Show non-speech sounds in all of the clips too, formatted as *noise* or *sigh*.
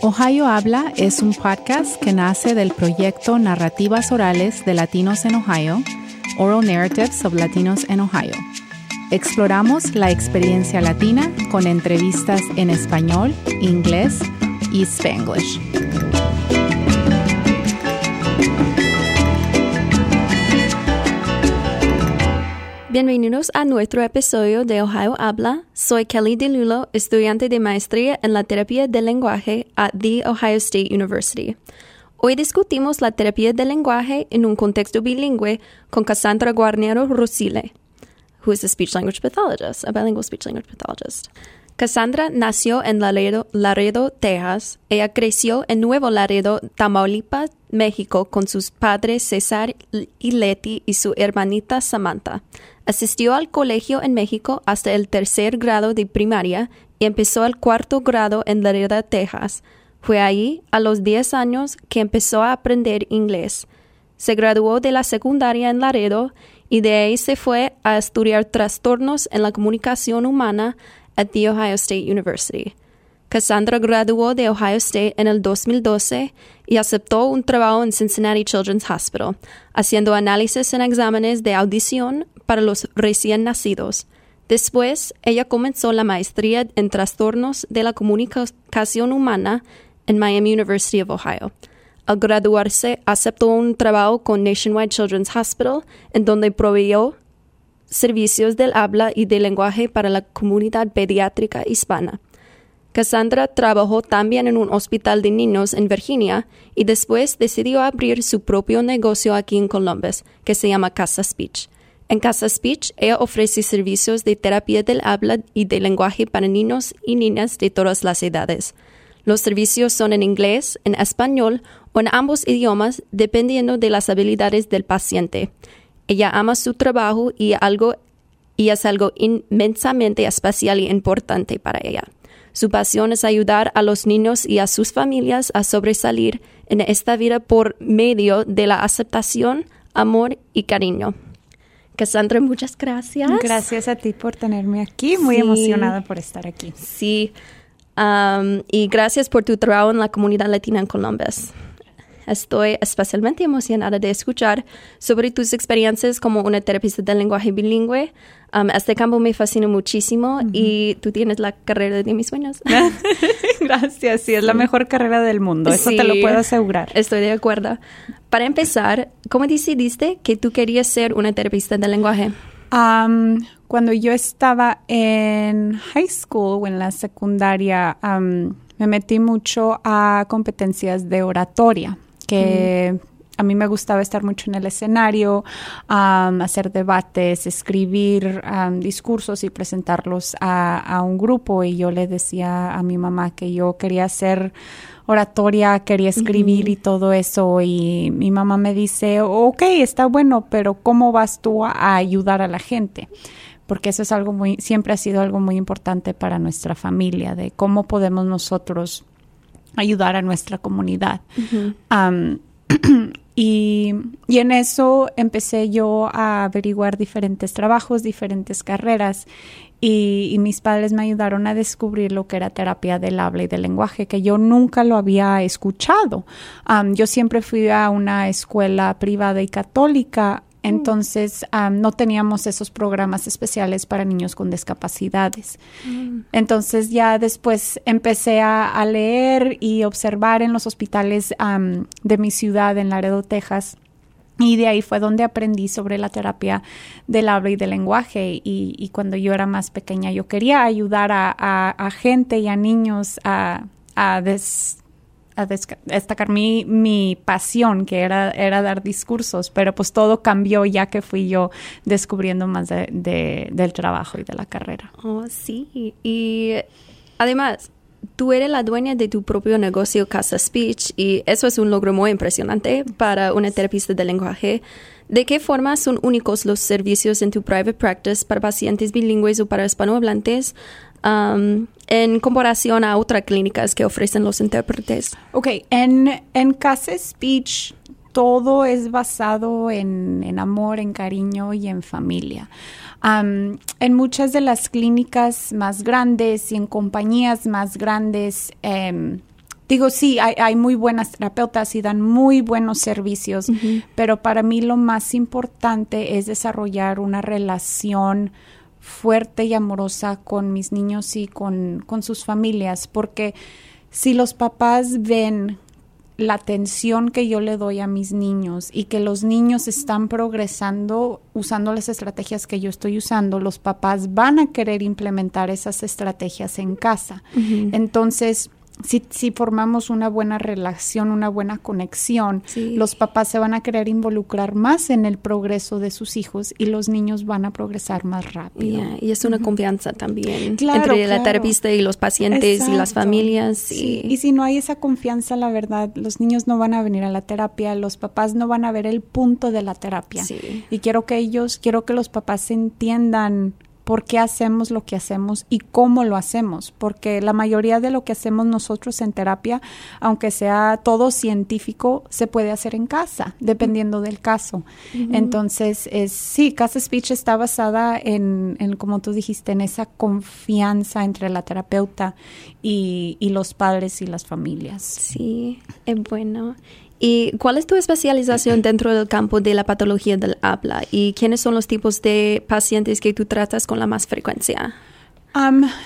Ohio Habla es un podcast que nace del proyecto Narrativas Orales de Latinos en Ohio, Oral Narratives of Latinos in Ohio. Exploramos la experiencia latina con entrevistas en español, inglés y spanglish. Bienvenidos a nuestro episodio de Ohio Habla. Soy Kelly DeLulo, estudiante de maestría en la terapia del lenguaje at The Ohio State University. Hoy discutimos la terapia del lenguaje en un contexto bilingüe con Cassandra Guarnero Rusile, who is a speech language pathologist, a bilingual speech language pathologist. Cassandra nació en Laredo, Laredo, Texas. Ella creció en Nuevo Laredo, Tamaulipas, México, con sus padres César y Leti y su hermanita Samantha. Asistió al colegio en México hasta el tercer grado de primaria y empezó el cuarto grado en Laredo, Texas. Fue ahí, a los 10 años, que empezó a aprender inglés. Se graduó de la secundaria en Laredo y de ahí se fue a estudiar trastornos en la comunicación humana at the Ohio State University. Cassandra graduó de Ohio State en el 2012 y aceptó un trabajo en Cincinnati Children's Hospital, haciendo análisis en exámenes de audición para los recién nacidos. Después, ella comenzó la maestría en trastornos de la comunicación humana en Miami University of Ohio. Al graduarse, aceptó un trabajo con Nationwide Children's Hospital, en donde proveyó servicios del habla y del lenguaje para la comunidad pediátrica hispana. Cassandra trabajó también en un hospital de niños en Virginia y después decidió abrir su propio negocio aquí en Columbus, que se llama Casa Speech. En Casa Speech, ella ofrece servicios de terapia del habla y del lenguaje para niños y niñas de todas las edades. Los servicios son en inglés, en español o en ambos idiomas, dependiendo de las habilidades del paciente. Ella ama su trabajo y, algo, y es algo inmensamente especial y importante para ella. Su pasión es ayudar a los niños y a sus familias a sobresalir en esta vida por medio de la aceptación, amor y cariño. Cassandra, muchas gracias. Gracias a ti por tenerme aquí. Muy emocionada por estar aquí. Sí. Um, y gracias por tu trabajo en la comunidad latina en Columbus. Estoy especialmente emocionada de escuchar sobre tus experiencias como una terapista del lenguaje bilingüe. Um, este campo me fascina muchísimo y tú tienes la carrera de mis sueños. *laughs* Gracias, sí, es la mejor carrera del mundo, eso te lo puedo asegurar. Estoy de acuerdo. Para empezar, ¿cómo decidiste que tú querías ser una terapista del lenguaje? Um, cuando yo estaba en high school o en la secundaria, um, me metí mucho a competencias de oratoria que a mí me gustaba estar mucho en el escenario, hacer debates, escribir discursos y presentarlos a, un grupo. Y yo le decía a mi mamá que yo quería hacer oratoria, quería escribir y todo eso. Y mi mamá me dice, ok, está bueno, pero ¿cómo vas tú a, ayudar a la gente? Porque eso es algo muy, siempre ha sido algo muy importante para nuestra familia, de cómo podemos nosotros ayudar a nuestra comunidad. *clears throat* y, en eso empecé yo a averiguar diferentes trabajos, diferentes carreras. Y, mis padres me ayudaron a descubrir lo que era terapia del habla y del lenguaje, que yo nunca lo había escuchado. yo siempre fui a una escuela privada y católica Entonces, no teníamos esos programas especiales para niños con discapacidades. Mm. Entonces, ya después empecé a, leer y observar en los hospitales de mi ciudad, en Laredo, Texas. Y de ahí fue donde aprendí sobre la terapia del habla y del lenguaje. Y, cuando yo era más pequeña, yo quería ayudar a, gente y a niños a, a a destacar mi, mi pasión, que era, era dar discursos, pero pues todo cambió ya que fui yo descubriendo más de, del trabajo y de la carrera. Oh, sí. Y además, tú eres la dueña de tu propio negocio Casa Speech y eso es un logro muy impresionante para una terapista de lenguaje. ¿De qué forma son únicos los servicios en tu private practice para pacientes bilingües o para hispanohablantes? Um, en comparación a otras clínicas que ofrecen los intérpretes. Ok, en, en Casa Speech todo es basado en, amor, en cariño y en familia. Um, en muchas de las clínicas más grandes y en compañías más grandes, em, digo, sí, hay, hay, muy buenas terapeutas y dan muy buenos servicios, pero para mí lo más importante es desarrollar una relación fuerte y amorosa con mis niños y con, con sus familias, porque si los papás ven la atención que yo le doy a mis niños y que los niños están progresando usando las estrategias que yo estoy usando, los papás van a querer implementar esas estrategias en casa. Entonces, si, si, formamos una buena relación, una buena conexión, los papás se van a querer involucrar más en el progreso de sus hijos y los niños van a progresar más rápido. Y es una confianza también entre la terapista y los pacientes y las familias. Y... si no hay esa confianza, la verdad, los niños no van a venir a la terapia, los papás no van a ver el punto de la terapia. Y quiero que ellos, quiero que los papás entiendan por qué hacemos lo que hacemos y cómo lo hacemos, porque la mayoría de lo que hacemos nosotros en terapia, aunque sea todo científico, se puede hacer en casa, dependiendo del caso. Entonces, es, sí, Casa Speech está basada en, en, como tú dijiste, en esa confianza entre la terapeuta y, y los padres y las familias. Sí, es bueno. ¿Y cuál es tu especialización dentro del campo de la patología del habla? ¿Y quiénes son los tipos de pacientes que tú tratas con la más frecuencia?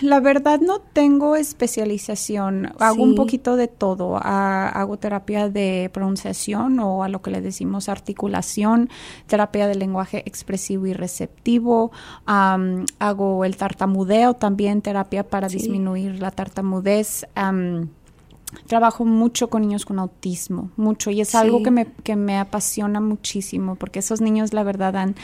la verdad no tengo especialización, hago un poquito de todo, hago terapia de pronunciación o a lo que le decimos articulación, terapia de lenguaje expresivo y receptivo, hago el tartamudeo también, terapia para disminuir la tartamudez trabajo mucho con niños con autismo, mucho, y es algo que me, que me apasiona muchísimo, porque esos niños, la verdad, han,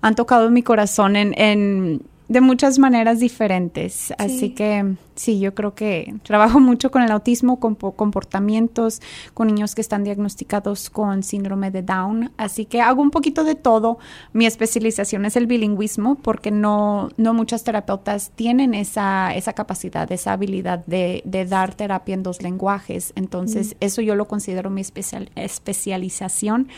han tocado mi corazón en, en de muchas maneras diferentes. Así que sí, yo creo que trabajo mucho con el autismo, con comportamientos, con niños que están diagnosticados con síndrome de Down. Así que hago un poquito de todo. Mi especialización es el bilingüismo porque no, no muchas terapeutas tienen esa, esa capacidad, esa habilidad de, de dar terapia en dos lenguajes. Entonces, mm. eso yo lo considero mi especial, especialización.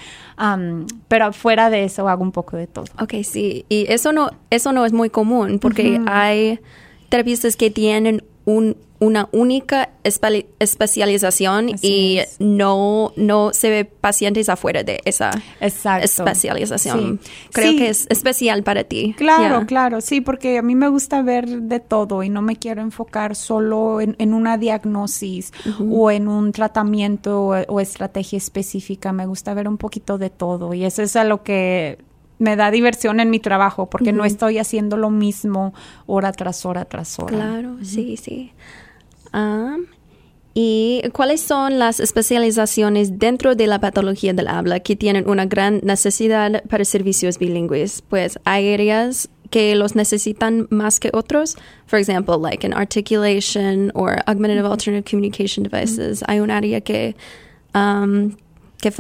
pero fuera de eso hago un poco de todo. Ok, sí. Y eso no, eso no es muy común porque hay terapistas que tienen un, una única especialización y no, no se ve pacientes afuera de esa especialización. Creo que es especial para ti. Claro, claro, sí, porque a mí me gusta ver de todo y no me quiero enfocar solo en, una diagnosis o en un tratamiento o, o, estrategia específica. Me gusta ver un poquito de todo y eso es a lo que me da diversión en mi trabajo porque no estoy haciendo lo mismo hora tras hora tras hora. Claro, sí, sí. ¿Y cuáles son las especializaciones dentro de la patología del habla que tienen una gran necesidad para servicios bilingües? Pues hay áreas que los necesitan más que otros. For example, like in articulation or augmentative alternative communication devices. Hay un área que que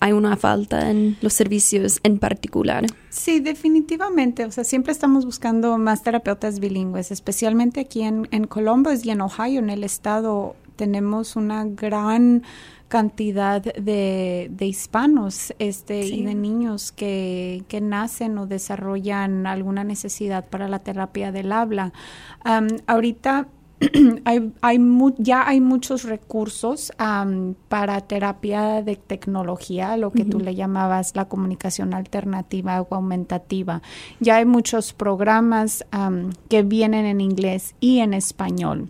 hay una falta en los servicios en particular. Sí, definitivamente. O sea, siempre estamos buscando más terapeutas bilingües, especialmente aquí en, en Columbus y en Ohio, en el estado, tenemos una gran cantidad de, de hispanos este, y de niños que, que, nacen o desarrollan alguna necesidad para la terapia del habla. ahorita *clears throat* hay, hay ya hay muchos recursos para terapia de tecnología, lo que tú le llamabas la comunicación alternativa o aumentativa. Ya hay muchos programas que vienen en inglés y en español.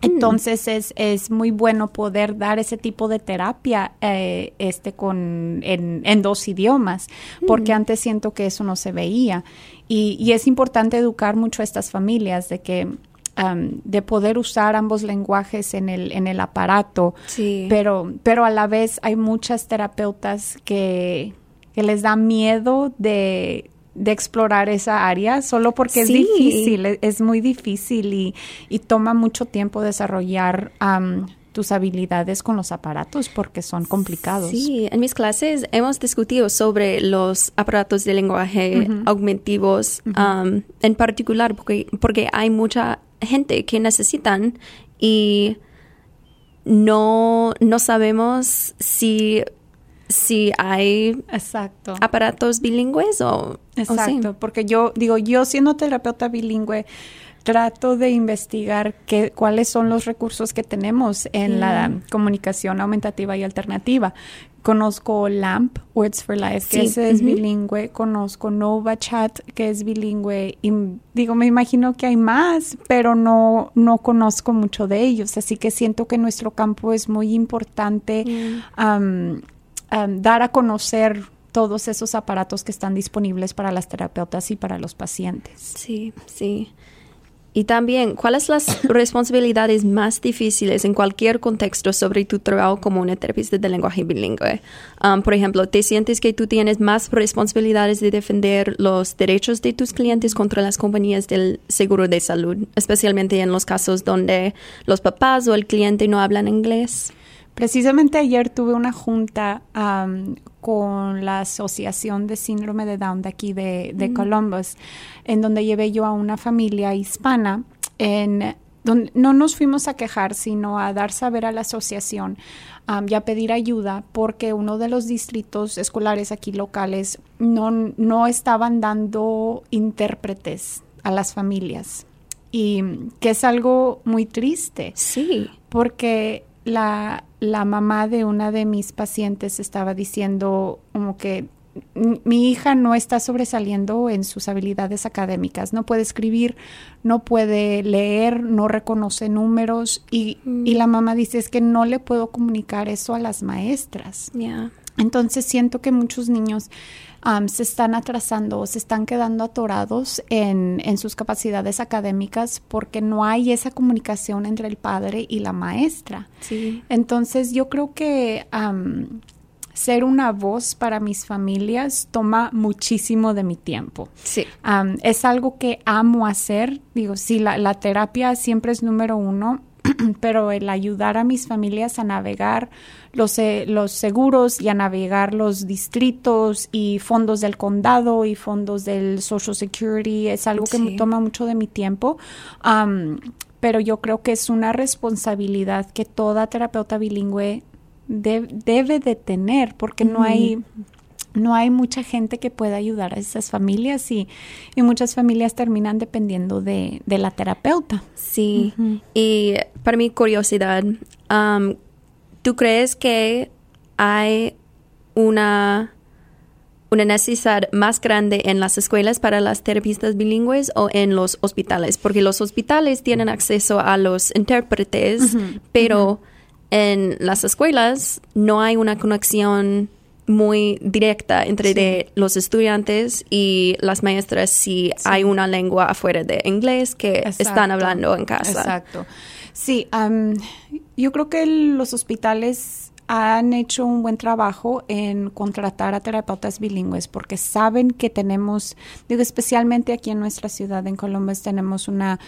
Mm. Entonces es, es, muy bueno poder dar ese tipo de terapia eh, este con, en, en, dos idiomas, porque mm. antes siento que eso no se veía. Y, y, es importante educar mucho a estas familias de que de poder usar ambos lenguajes en el, en el aparato, pero, pero a la vez hay muchas terapeutas que, que les da miedo de, de explorar esa área solo porque es difícil, e, es, muy difícil y, y, toma mucho tiempo desarrollar tus habilidades con los aparatos porque son complicados. Sí, en mis clases hemos discutido sobre los aparatos de lenguaje augmentivos en particular porque, porque hay mucha gente que necesitan y no, no sabemos si si hay Exacto. aparatos bilingües o, Exacto, porque yo digo, yo siendo terapeuta bilingüe, trato de investigar qué, cuáles son los recursos que tenemos en la comunicación aumentativa y alternativa. Conozco LAMP, Words for Life, que ese es bilingüe. Conozco Nova Chat, que es bilingüe. Y digo, me imagino que hay más, pero no, no conozco mucho de ellos. Así que siento que nuestro campo es muy importante dar a conocer todos esos aparatos que están disponibles para las terapeutas y para los pacientes. Sí, sí. Y también, ¿cuáles son las *coughs* responsabilidades más difíciles en cualquier contexto sobre tu trabajo como una terapista de lenguaje bilingüe? Um, por ejemplo, ¿te sientes que tú tienes más responsabilidades de defender los derechos de tus clientes contra las compañías del seguro de salud, especialmente en los casos donde los papás o el cliente no hablan inglés? Precisamente ayer tuve una junta con la Asociación de Síndrome de Down de aquí de, de Columbus, en donde llevé yo a una familia hispana en donde no nos fuimos a quejar, sino a dar saber a la asociación y a pedir ayuda porque uno de los distritos escolares aquí locales no, no estaban dando intérpretes a las familias y que es algo muy triste. Sí. Porque la, la mamá de una de mis pacientes estaba diciendo como que mi hija no está sobresaliendo en sus habilidades académicas, no puede escribir, no puede leer, no reconoce números y, y la mamá dice es que no le puedo comunicar eso a las maestras. Entonces siento que muchos niños se están atrasando o se están quedando atorados en, en, sus capacidades académicas porque no hay esa comunicación entre el padre y la maestra. Sí. Entonces yo creo que ser una voz para mis familias toma muchísimo de mi tiempo. Sí. es algo que amo hacer. Digo, sí, la, la terapia siempre es número uno, *clears throat* pero el ayudar a mis familias a navegar los, eh, los seguros y a navegar los distritos y fondos del condado y fondos del Social Security es algo que me toma mucho de mi tiempo. pero yo creo que es una responsabilidad que toda terapeuta bilingüe debe de tener porque no hay no hay mucha gente que pueda ayudar a esas familias y, y muchas familias terminan dependiendo de, de la terapeuta. Sí, y para mi curiosidad, um, ¿tú crees que hay una, una necesidad más grande en las escuelas para las terapistas bilingües o en los hospitales? Porque los hospitales tienen acceso a los intérpretes, pero en las escuelas no hay una conexión muy directa entre de los estudiantes y las maestras si hay una lengua afuera de inglés que están hablando en casa. Exacto. Sí, yo creo que los hospitales han hecho un buen trabajo en contratar a terapeutas bilingües porque saben que tenemos, digo, especialmente aquí en nuestra ciudad, en Colombia, tenemos una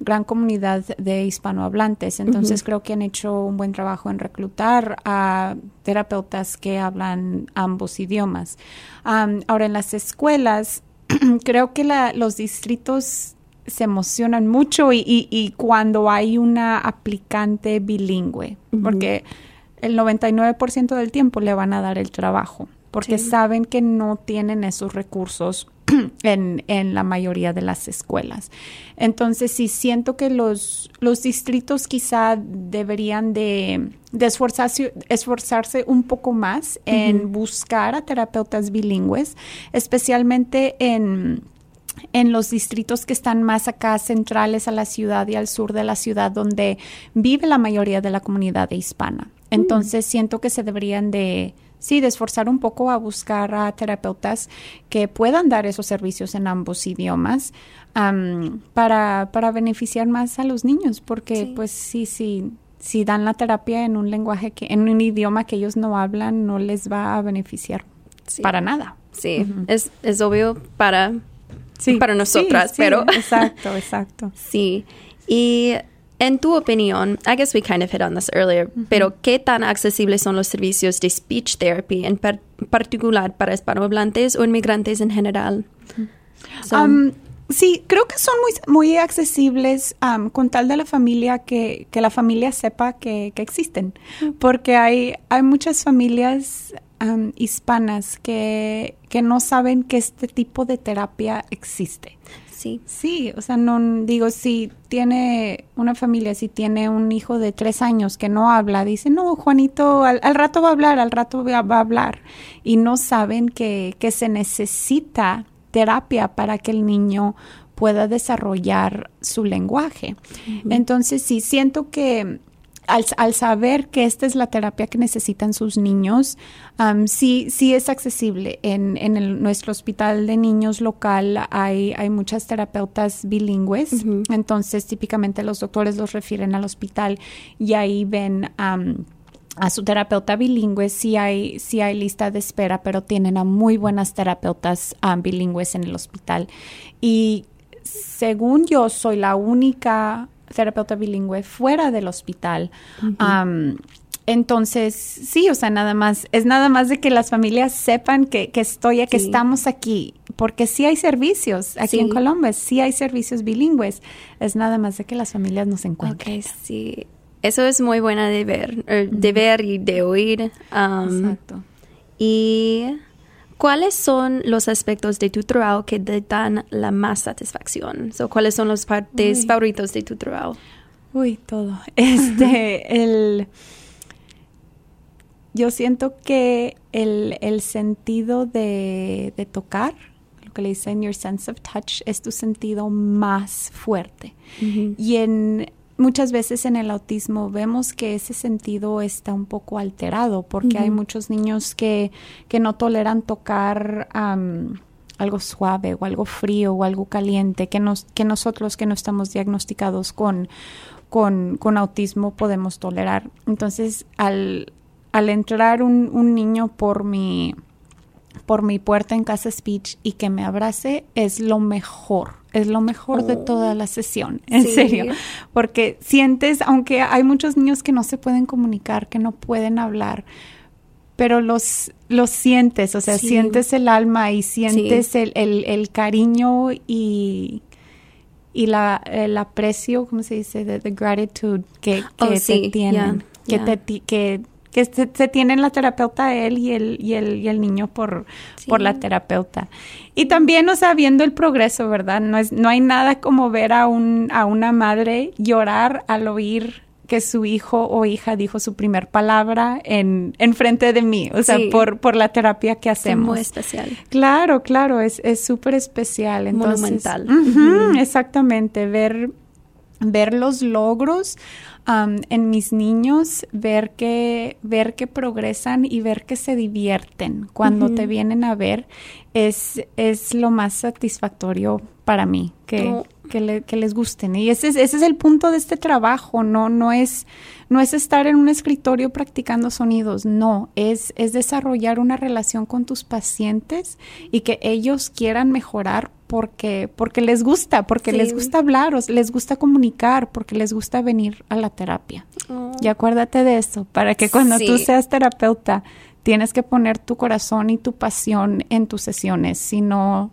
gran comunidad de hispanohablantes. Entonces creo que han hecho un buen trabajo en reclutar a terapeutas que hablan ambos idiomas. ahora en las escuelas, *clears throat* creo que los distritos se emocionan mucho y, cuando hay una aplicante bilingüe, porque el 99% del tiempo le van a dar el trabajo, porque saben que no tienen esos recursos *clears throat* en, en, la mayoría de las escuelas. Entonces, sí siento que los, los distritos quizá deberían de, esforzarse, esforzarse, un poco más en buscar a terapeutas bilingües, especialmente en en los distritos que están más acá centrales a la ciudad y al sur de la ciudad donde vive la mayoría de la comunidad hispana. Entonces siento que se deberían de, sí, de esforzar un poco a buscar a terapeutas que puedan dar esos servicios en ambos idiomas para, para beneficiar más a los niños, porque pues sí, sí, si dan la terapia en un lenguaje que, en un idioma que ellos no hablan, no les va a beneficiar para nada. Sí, es, es obvio para, sí, para nosotras, pero... Exacto, exacto. *laughs* sí. Y en tu opinión, I guess we kind of hit on this earlier, pero ¿qué tan accesibles son los servicios de speech therapy en particular para hispanohablantes o inmigrantes en general? Um, Sí, creo que son muy, muy accesibles con tal de la familia que, que la familia sepa que, que existen. Porque hay, hay muchas familias hispanas que, que no saben que este tipo de terapia existe. Sí. Sí, o sea, no digo, si tiene una familia, si tiene un hijo de tres años que no habla, dice, no, Juanito, al, rato va a hablar, al rato va, a hablar. Y no saben que, que se necesita terapia para que el niño pueda desarrollar su lenguaje. Entonces, sí, siento que al, saber que esta es la terapia que necesitan sus niños, sí, sí es accesible. En, en nuestro hospital de niños local hay, hay muchas terapeutas bilingües, entonces típicamente los doctores los refieren al hospital y ahí ven a su terapeuta bilingüe, sí hay, sí hay lista de espera, pero tienen a muy buenas terapeutas bilingües en el hospital. Y según yo, soy la única terapeuta bilingüe fuera del hospital. entonces, sí, o sea, nada más, es nada más de que las familias sepan que, que estoy, que estamos aquí, porque sí hay servicios aquí en Colombia, sí hay servicios bilingües, es nada más de que las familias nos encuentren. sí, eso es muy buena de ver, er, de ver y de oír. Exacto. Y ¿Cuáles son los aspectos de tu trabajo que te dan la más satisfacción? ¿Cuáles son los partes favoritos de tu trabajo? Uy, todo. *laughs* Este, el... Yo siento que el, el sentido de, de, tocar, lo que le dicen your sense of touch, es tu sentido más fuerte. Y en muchas veces en el autismo vemos que ese sentido está un poco alterado porque hay muchos niños que, que no toleran tocar algo suave o algo frío o algo caliente que, nos, que nosotros que no estamos diagnosticados con, con, con autismo podemos tolerar. Entonces, al, al entrar un, un niño por mi por mi puerta en Casa Speech y que me abrace es lo mejor, es lo mejor de toda oh. la sesión, en serio, porque sientes, aunque hay muchos niños que no se pueden comunicar, que no pueden hablar, pero los, los sientes, o sea, sientes el alma y sientes el, el, cariño y, y la, el aprecio, ¿cómo se dice? The, gratitude que, que oh, te tienen, que, te, que que se, se, tienen la terapeuta él y el, y el, y el niño por, por la terapeuta. Y también, o sea, viendo el progreso, ¿verdad? No, es, no hay nada como ver a, un, a una madre llorar al oír que su hijo o hija dijo su primer palabra en, en frente de mí, o sea, por, por la terapia que hacemos. muy especial. Claro, claro, es súper especial. Monumental. Exactamente, ver, ver los logros en mis niños, ver que, ver que progresan y ver que se divierten. Cuando te vienen a ver es, es lo más satisfactorio para mí, que, que, que, les gusten. Y ese es, ese es el punto de este trabajo, no, no es, no es estar en un escritorio practicando sonidos, no, es, es desarrollar una relación con tus pacientes y que ellos quieran mejorar porque, porque les gusta, porque les gusta hablar, o les gusta comunicar, porque les gusta venir a la terapia. Oh. Y acuérdate de eso, para que cuando tú seas terapeuta, tienes que poner tu corazón y tu pasión en tus sesiones, si no,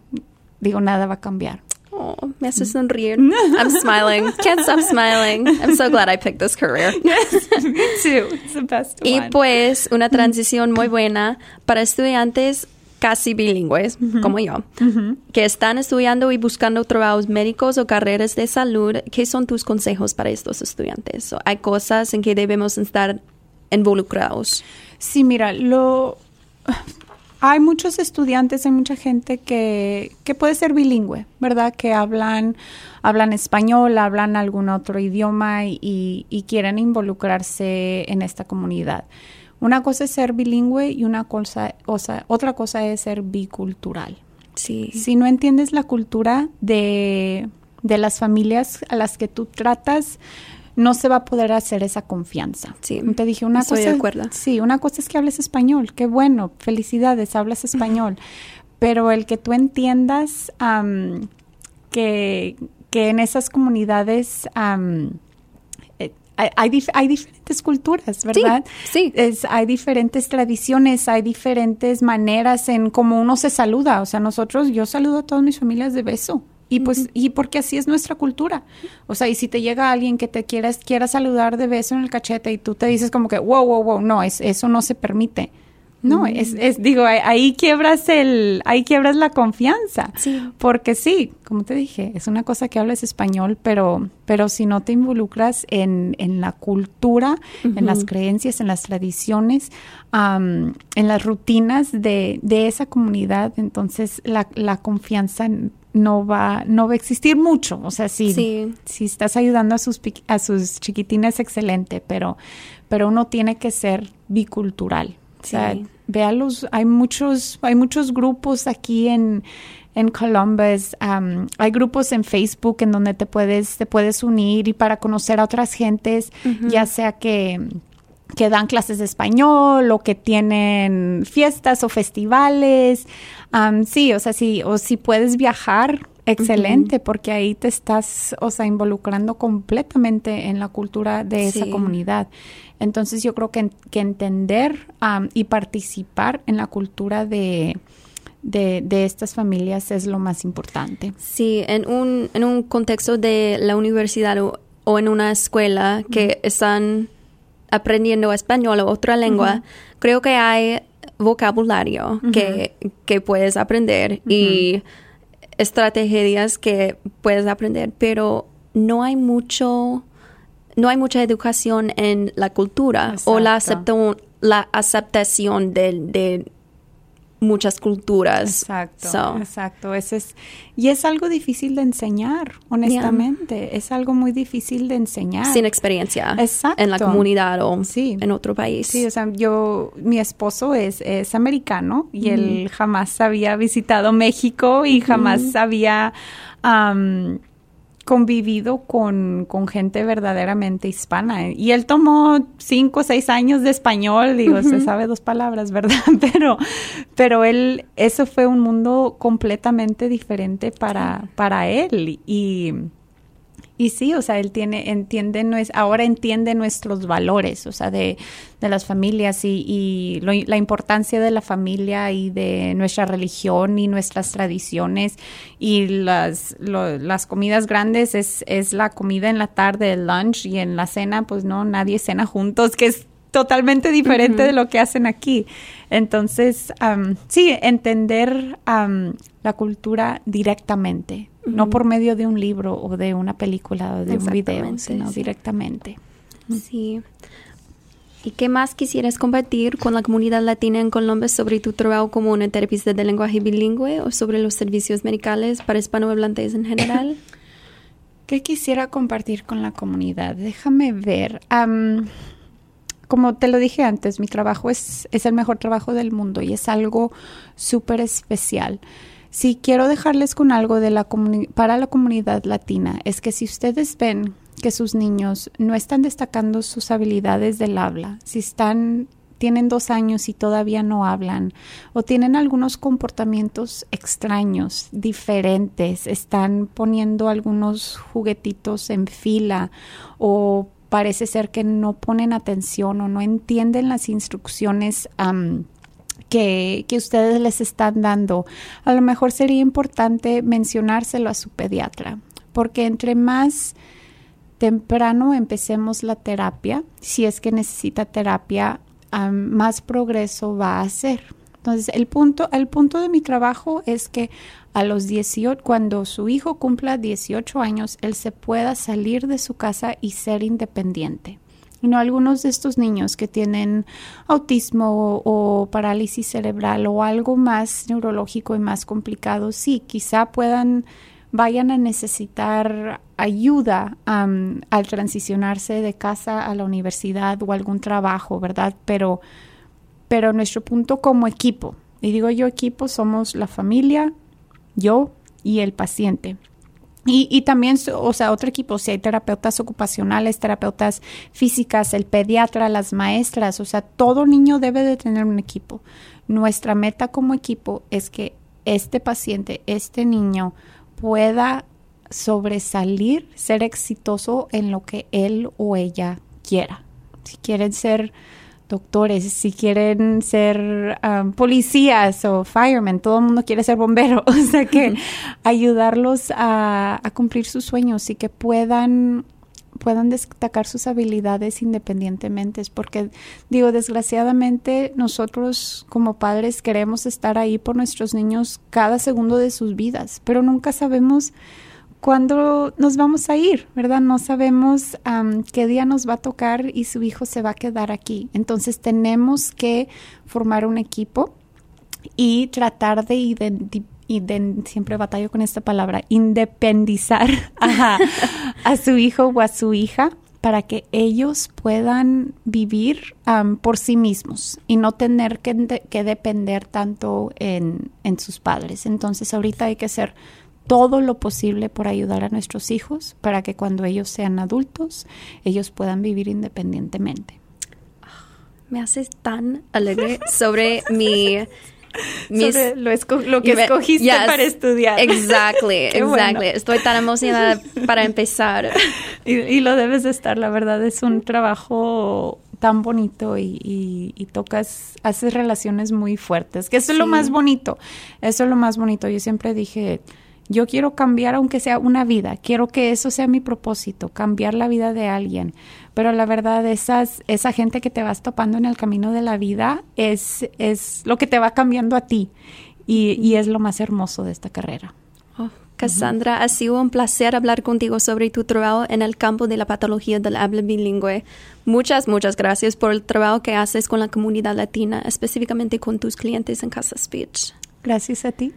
digo, nada va a cambiar. Oh, me hace sonreír. *laughs* I'm smiling. Can't stop smiling. I'm so glad I picked this career. *laughs* Yes, me too. It's the best y pues una transición muy buena para estudiantes casi bilingües, como yo, que están estudiando y buscando trabajos médicos o carreras de salud, ¿qué son tus consejos para estos estudiantes? ¿Hay cosas en que debemos estar involucrados? Sí, mira, lo hay muchos estudiantes, hay mucha gente que, que puede ser bilingüe, ¿verdad? Que hablan, hablan español, hablan algún otro idioma y, y quieren involucrarse en esta comunidad. Una cosa es ser bilingüe y una cosa, o sea, otra cosa es ser bicultural. Sí. Si no entiendes la cultura de, de las familias a las que tú tratas, no se va a poder hacer esa confianza. Sí. Te dije una Estoy cosa. de acuerdo. Sí, una cosa es que hables español, qué bueno, felicidades, hablas español. *laughs* Pero el que tú entiendas que, que en esas comunidades hay, hay, diferentes culturas, ¿verdad? Sí. Es, hay diferentes tradiciones, hay diferentes maneras en cómo uno se saluda. O sea, nosotros, yo saludo a todas mis familias de beso. Y pues, y porque así es nuestra cultura. O sea, y si te llega alguien que te quieras, quiera saludar de beso en el cachete y tú te dices como que, wow, wow, wow, no, es, eso no se permite. No, es, es, digo, ahí quiebras el, ahí quiebras la confianza. Sí. Porque sí, como te dije, es una cosa que hablas español, pero, pero si no te involucras en, en la cultura, en las creencias, en las tradiciones, en las rutinas de, de, esa comunidad, entonces la, la confianza no va, no va a existir mucho. O sea, si, si estás ayudando a sus, a sus chiquitines, excelente, pero, pero uno tiene que ser bicultural. O sea, hay muchos, hay muchos grupos aquí en, en Columbus, hay grupos en Facebook en donde te puedes, te puedes unir y para conocer a otras gentes, ya sea que que dan clases de español o que tienen fiestas o festivales. sí, o sea, sí, o si puedes viajar, excelente, porque ahí te estás, o sea, involucrando completamente en la cultura de esa comunidad. Entonces yo creo que, que entender y participar en la cultura de, de, de, estas familias es lo más importante. Sí, en un, en un contexto de la universidad o, en una escuela que están aprendiendo español o otra lengua, creo que hay vocabulario que, que, puedes aprender y estrategias que puedes aprender, pero no hay mucho no hay mucha educación en la cultura o la, la aceptación de, de muchas culturas. Exacto, exacto. Ese es, y es algo difícil de enseñar, honestamente. Es algo muy difícil de enseñar. Sin experiencia. En la comunidad o en otro país. Sí, o sea, yo, mi esposo es, es americano y él jamás había visitado México y jamás había convivido con, con, gente verdaderamente hispana. Y él tomó cinco o seis años de español, digo, se sabe dos palabras, *laughs* ¿verdad? Pero, pero él, eso fue un mundo completamente diferente para, para él. Y y sí, o sea, él tiene, entiende, ahora entiende nuestros valores, o sea, de, de las familias y, y la importancia de la familia y de nuestra religión y nuestras tradiciones. Y las, las comidas grandes es, es la comida en la tarde, el lunch y en la cena, pues no, nadie cena juntos, que es totalmente diferente de lo que hacen aquí. Entonces, sí, entender la cultura directamente, no por medio de un libro o de una película o de un video, sino directamente. Sí. ¿Y qué más quisieras compartir con la comunidad latina en Colombia sobre tu trabajo como una terapista de lenguaje bilingüe o sobre los servicios medicales para hispanohablantes en general? *laughs* ¿Qué quisiera compartir con la comunidad? Déjame ver. como te lo dije antes, mi trabajo es, es el mejor trabajo del mundo y es algo súper especial. Si quiero dejarles con algo de la para la comunidad latina, es que si ustedes ven que sus niños no están destacando sus habilidades del habla, si están tienen dos años y todavía no hablan o tienen algunos comportamientos extraños, diferentes, están poniendo algunos juguetitos en fila o parece ser que no ponen atención o no entienden las instrucciones que, ustedes les están dando, a lo mejor sería importante mencionárselo a su pediatra, porque entre más temprano empecemos la terapia, si es que necesita terapia, más progreso va a hacer. Entonces, el punto, el punto de mi trabajo es que a los 18, cuando su hijo cumpla 18 años, él se pueda salir de su casa y ser independiente. No, algunos de estos niños que tienen autismo o, parálisis cerebral o algo más neurológico y más complicado, sí, quizá puedan, vayan a necesitar ayuda al transicionarse de casa a la universidad o algún trabajo, ¿verdad? Pero, pero nuestro punto como equipo, y digo yo equipo, somos la familia, yo y el paciente. Y, y, también, o sea, otro equipo, si hay terapeutas ocupacionales, terapeutas físicas, el pediatra, las maestras, o sea, todo niño debe de tener un equipo. Nuestra meta como equipo es que este paciente, este niño, pueda sobresalir, ser exitoso en lo que él o ella quiera. Si quieren ser doctores, si quieren ser um, policías o firemen, todo el mundo quiere ser bombero, *laughs* o sea que ayudarlos a, a, cumplir sus sueños y que puedan puedan destacar sus habilidades independientemente, porque digo, desgraciadamente nosotros como padres queremos estar ahí por nuestros niños cada segundo de sus vidas, pero nunca sabemos cuándo nos vamos a ir, ¿verdad? No sabemos qué día nos va a tocar y su hijo se va a quedar aquí. Entonces tenemos que formar un equipo y tratar de identificar siempre batallo con esta palabra, independizar *laughs* a, a, su hijo o a su hija para que ellos puedan vivir por sí mismos y no tener que, que depender tanto en, en, sus padres. Entonces ahorita hay que hacer todo lo posible por ayudar a nuestros hijos para que cuando ellos sean adultos, ellos puedan vivir independientemente. Me haces tan alegre sobre mi... *laughs* sobre lo, que escogiste para estudiar. Exactly, *laughs* exactly. Estoy tan emocionada para empezar. *laughs* Y, lo debes de estar, la verdad, es un trabajo tan bonito y, y, tocas, haces relaciones muy fuertes, que eso es lo más bonito, eso es lo más bonito. Yo siempre dije, yo quiero cambiar aunque sea una vida, quiero que eso sea mi propósito, cambiar la vida de alguien. Pero la verdad, esas, esa gente que te vas topando en el camino de la vida es, es lo que te va cambiando a ti y, y es lo más hermoso de esta carrera. Oh, Cassandra, ha sido un placer hablar contigo sobre tu trabajo en el campo de la patología del habla bilingüe. Muchas, muchas gracias por el trabajo que haces con la comunidad latina, específicamente con tus clientes en Casa Speech. Gracias a ti.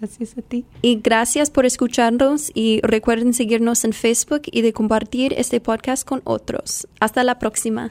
Gracias a ti. Y gracias por escucharnos y recuerden seguirnos en Facebook y de compartir este podcast con otros. Hasta la próxima.